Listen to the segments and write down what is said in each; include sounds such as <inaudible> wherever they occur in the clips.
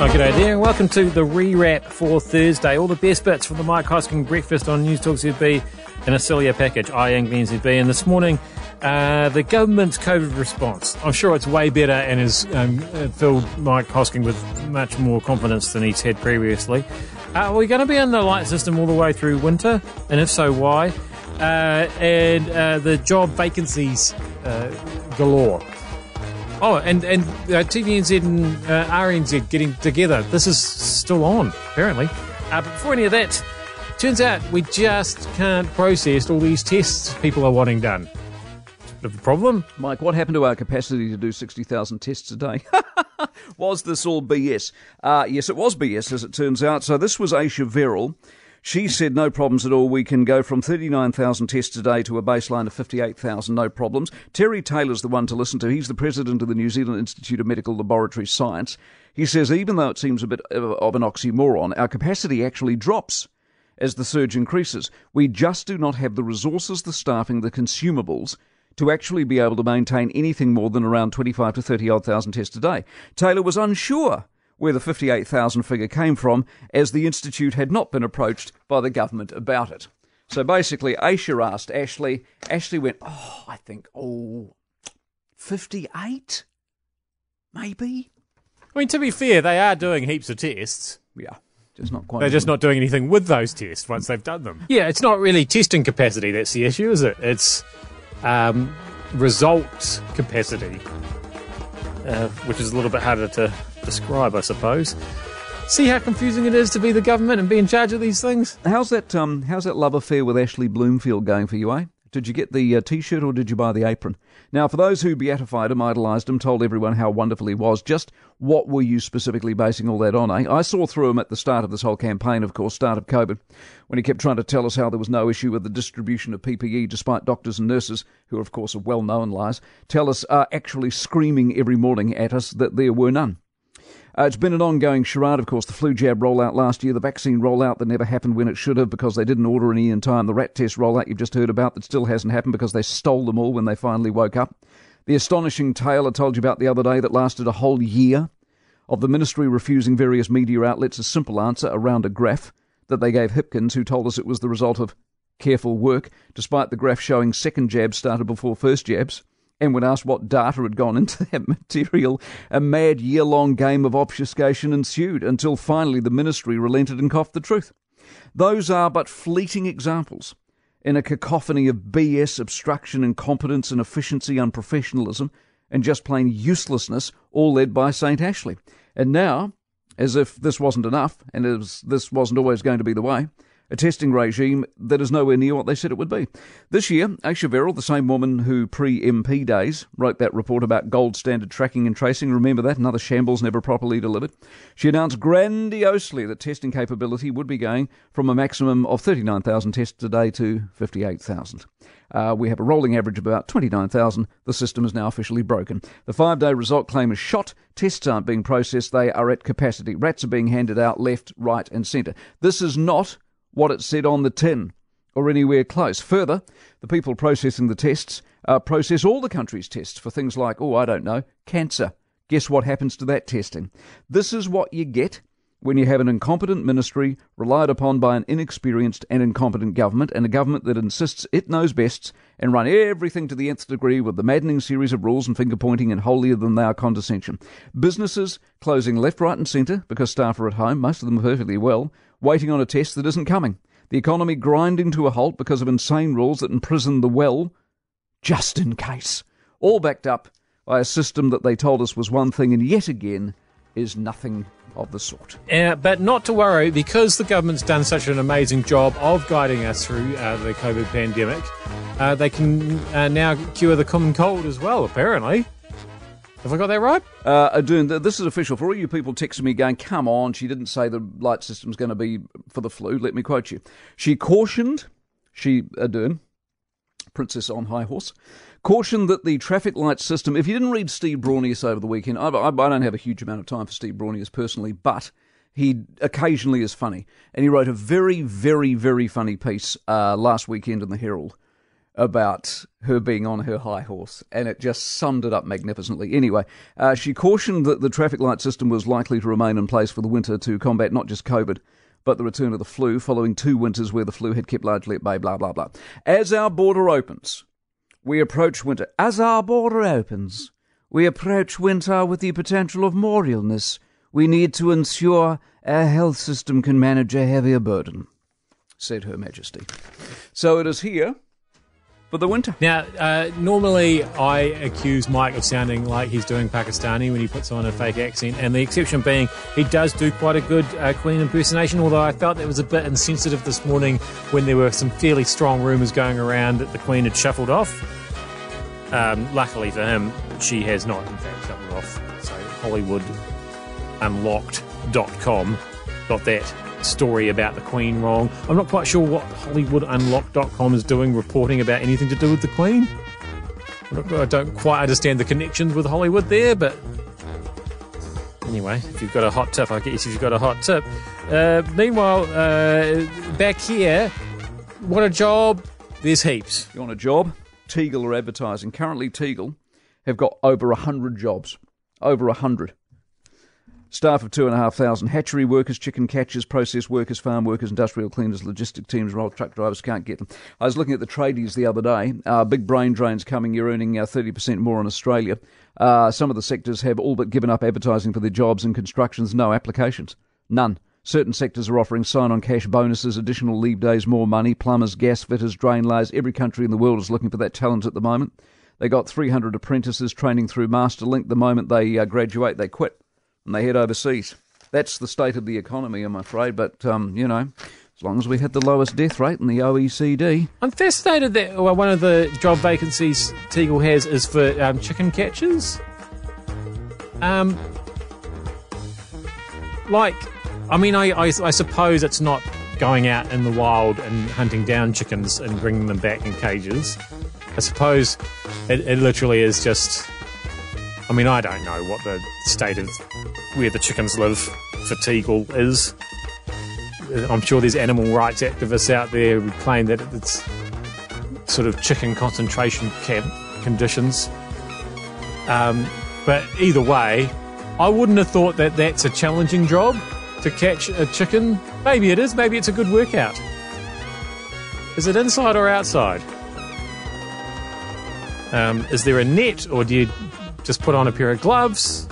Oh, g'day there, and welcome to the rewrap for Thursday. All the best bits from the Mike Hosking breakfast on News Talk ZB in a sillier package. I am Glenn ZB, and this morning, uh, the government's COVID response. I'm sure it's way better and has um, filled Mike Hosking with much more confidence than he's had previously. Uh, are we going to be in the light system all the way through winter? And if so, why? Uh, and uh, the job vacancies uh, galore. Oh, and and uh, TVNZ and uh, RNZ getting together. This is still on, apparently. Uh, but before any of that, turns out we just can't process all these tests people are wanting done. Bit of a problem. Mike, what happened to our capacity to do 60,000 tests a day? <laughs> was this all BS? Uh, yes, it was BS, as it turns out. So this was Ayesha Verrall. She said no problems at all. We can go from 39,000 tests a day to a baseline of 58,000, no problems. Terry Taylor's the one to listen to. He's the president of the New Zealand Institute of Medical Laboratory Science. He says even though it seems a bit of an oxymoron, our capacity actually drops as the surge increases. We just do not have the resources, the staffing, the consumables to actually be able to maintain anything more than around 25 to 30 odd thousand tests a day. Taylor was unsure where the 58,000 figure came from, as the Institute had not been approached by the government about it. So basically, Ayesha asked Ashley. Ashley went, Oh, I think, oh, 58? Maybe? I mean, to be fair, they are doing heaps of tests. Yeah. Just not quite. They're just not doing anything with those tests once they've done them. Yeah, it's not really testing capacity that's the issue, is it? It's um, result capacity, uh, which is a little bit harder to describe, I suppose. See how confusing it is to be the government and be in charge of these things? How's that? Um, how's that love affair with Ashley Bloomfield going for you, eh? Did you get the uh, T-shirt or did you buy the apron? Now, for those who beatified him, idolised him, told everyone how wonderful he was, just what were you specifically basing all that on? Eh? I saw through him at the start of this whole campaign, of course, start of COVID, when he kept trying to tell us how there was no issue with the distribution of PPE, despite doctors and nurses, who of course are well-known liars, tell us uh, actually screaming every morning at us that there were none. Uh, it's been an ongoing charade, of course. The flu jab rollout last year, the vaccine rollout that never happened when it should have because they didn't order any in time, the rat test rollout you've just heard about that still hasn't happened because they stole them all when they finally woke up. The astonishing tale I told you about the other day that lasted a whole year of the ministry refusing various media outlets a simple answer around a graph that they gave Hipkins, who told us it was the result of careful work, despite the graph showing second jabs started before first jabs and when asked what data had gone into that material, a mad year long game of obfuscation ensued until finally the ministry relented and coughed the truth. Those are but fleeting examples in a cacophony of BS, obstruction, incompetence, and efficiency, unprofessionalism, and just plain uselessness, all led by St. Ashley. And now, as if this wasn't enough, and as this wasn't always going to be the way, a testing regime that is nowhere near what they said it would be. This year, Ayesha Verrall, the same woman who pre MP days wrote that report about gold standard tracking and tracing, remember that? Another shambles never properly delivered. She announced grandiosely that testing capability would be going from a maximum of 39,000 tests a day to 58,000. Uh, we have a rolling average of about 29,000. The system is now officially broken. The five day result claim is shot. Tests aren't being processed. They are at capacity. Rats are being handed out left, right, and centre. This is not what it said on the tin or anywhere close. Further, the people processing the tests uh, process all the country's tests for things like, oh, I don't know, cancer. Guess what happens to that testing? This is what you get when you have an incompetent ministry relied upon by an inexperienced and incompetent government, and a government that insists it knows best and run everything to the nth degree with the maddening series of rules and finger pointing and holier than thou condescension. Businesses closing left, right, and centre because staff are at home, most of them perfectly well, waiting on a test that isn't coming. The economy grinding to a halt because of insane rules that imprison the well, just in case. All backed up by a system that they told us was one thing and yet again is nothing of the sort. Uh, but not to worry, because the government's done such an amazing job of guiding us through uh, the COVID pandemic, uh, they can uh, now cure the common cold as well, apparently. Have I got that right? Uh, Ardern, this is official. For all you people texting me going, come on, she didn't say the light system's going to be for the flu. Let me quote you. She cautioned, she, Ardern, Princess on High Horse, cautioned that the traffic light system, if you didn't read Steve Braunias over the weekend, I, I, I don't have a huge amount of time for Steve Braunias personally, but he occasionally is funny. And he wrote a very, very, very funny piece uh, last weekend in the Herald about her being on her high horse, and it just summed it up magnificently. Anyway, uh, she cautioned that the traffic light system was likely to remain in place for the winter to combat not just COVID, but the return of the flu following two winters where the flu had kept largely at bay, blah, blah, blah. As our border opens, we approach winter. As our border opens, we approach winter with the potential of more illness. We need to ensure our health system can manage a heavier burden, said Her Majesty. So it is here for the winter. Now, uh, normally I accuse Mike of sounding like he's doing Pakistani when he puts on a fake accent, and the exception being he does do quite a good uh, Queen impersonation, although I felt that was a bit insensitive this morning when there were some fairly strong rumours going around that the Queen had shuffled off. Um, luckily for him, she has not, in fact, shuffled off. So, HollywoodUnlocked.com got that story about the Queen wrong. I'm not quite sure what HollywoodUnlocked.com is doing, reporting about anything to do with the Queen. I don't quite understand the connections with Hollywood there, but anyway, if you've got a hot tip, I guess if you've got a hot tip. Uh, meanwhile, uh, back here, what a job! There's heaps. You want a job? Tegel are advertising. Currently, Tegel have got over 100 jobs. Over 100. Staff of 2,500 hatchery workers, chicken catchers, process workers, farm workers, industrial cleaners, logistic teams, roll truck drivers can't get them. I was looking at the tradies the other day. Uh, big brain drains coming. You're earning uh, 30% more in Australia. Uh, some of the sectors have all but given up advertising for their jobs and constructions. No applications. None. Certain sectors are offering sign on cash bonuses, additional leave days, more money. Plumbers, gas fitters, drain layers. Every country in the world is looking for that talent at the moment. They got 300 apprentices training through Masterlink. The moment they uh, graduate, they quit and they head overseas. That's the state of the economy, I'm afraid. But, um, you know, as long as we had the lowest death rate in the OECD. I'm fascinated that well, one of the job vacancies Tegel has is for um, chicken catchers. Um, like, I mean, I, I, I suppose it's not going out in the wild and hunting down chickens and bringing them back in cages. I suppose it, it literally is just. I mean, I don't know what the state of where the chickens live for Tegel is. I'm sure there's animal rights activists out there who claim that it's sort of chicken concentration camp conditions. Um, but either way, I wouldn't have thought that that's a challenging job to catch a chicken. Maybe it is, maybe it's a good workout. Is it inside or outside? Um, is there a net, or do you just put on a pair of gloves?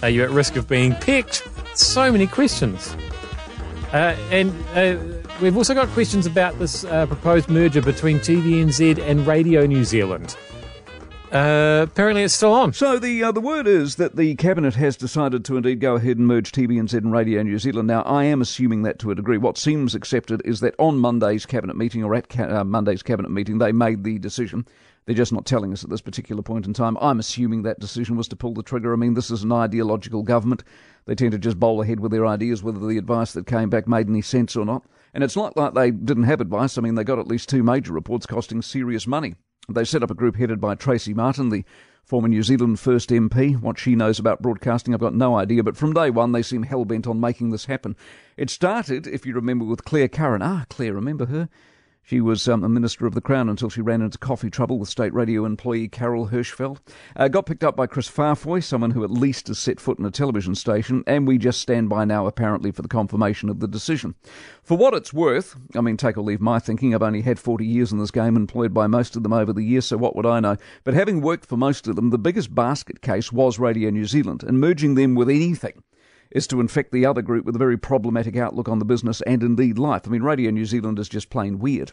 Are you at risk of being picked? So many questions. Uh, and uh, we've also got questions about this uh, proposed merger between TVNZ and Radio New Zealand. Uh, apparently, it's still on. So the uh, the word is that the cabinet has decided to indeed go ahead and merge TVNZ and Radio New Zealand. Now, I am assuming that to a degree. What seems accepted is that on Monday's cabinet meeting or at ca- uh, Monday's cabinet meeting, they made the decision. They're just not telling us at this particular point in time. I'm assuming that decision was to pull the trigger. I mean, this is an ideological government. They tend to just bowl ahead with their ideas, whether the advice that came back made any sense or not. And it's not like they didn't have advice. I mean, they got at least two major reports costing serious money. They set up a group headed by Tracey Martin, the former New Zealand First MP. What she knows about broadcasting, I've got no idea. But from day one, they seem hell bent on making this happen. It started, if you remember, with Claire Curran. Ah, Claire, remember her? She was um, a Minister of the Crown until she ran into coffee trouble with state radio employee Carol Hirschfeld. Uh, got picked up by Kris Faafoi, someone who at least has set foot in a television station, and we just stand by now, apparently, for the confirmation of the decision. For what it's worth, I mean, take or leave my thinking, I've only had 40 years in this game, employed by most of them over the years, so what would I know? But having worked for most of them, the biggest basket case was Radio New Zealand, and merging them with anything is to infect the other group with a very problematic outlook on the business and indeed life. I mean, Radio New Zealand is just plain weird.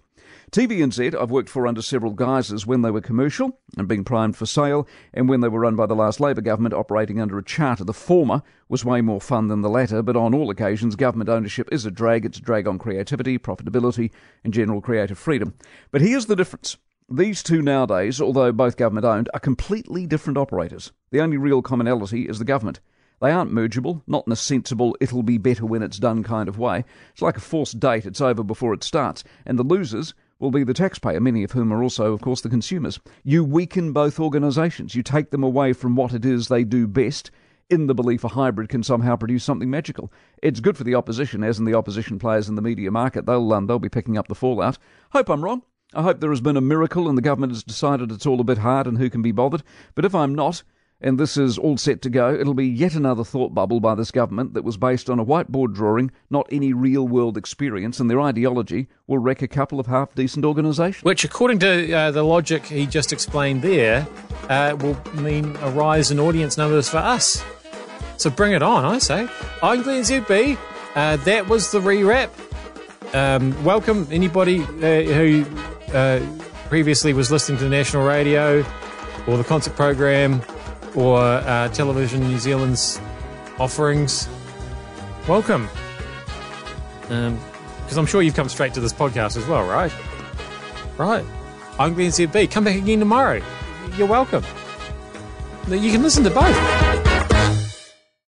TVNZ, I've worked for under several guises when they were commercial and being primed for sale, and when they were run by the last Labour government operating under a charter. The former was way more fun than the latter, but on all occasions, government ownership is a drag. It's a drag on creativity, profitability, and general creative freedom. But here's the difference. These two nowadays, although both government owned, are completely different operators. The only real commonality is the government. They aren't mergeable, not in a sensible, it'll be better when it's done kind of way. It's like a forced date, it's over before it starts. And the losers will be the taxpayer, many of whom are also, of course, the consumers. You weaken both organisations. You take them away from what it is they do best in the belief a hybrid can somehow produce something magical. It's good for the opposition, as in the opposition players in the media market. They'll, um, they'll be picking up the fallout. Hope I'm wrong. I hope there has been a miracle and the government has decided it's all a bit hard and who can be bothered. But if I'm not, and this is all set to go, it'll be yet another thought bubble by this government that was based on a whiteboard drawing, not any real world experience, and their ideology will wreck a couple of half decent organisations. Which, according to uh, the logic he just explained there, uh, will mean a rise in audience numbers for us. So bring it on, I say. I'm Glenn ZB. Uh, that was the rewrap. Um, welcome anybody uh, who uh, previously was listening to the national radio or the concert program or uh, Television New Zealand's offerings. Welcome. Because um, I'm sure you've come straight to this podcast as well, right? Right. I'm Glenn ZB. Come back again tomorrow. You're welcome. You can listen to both.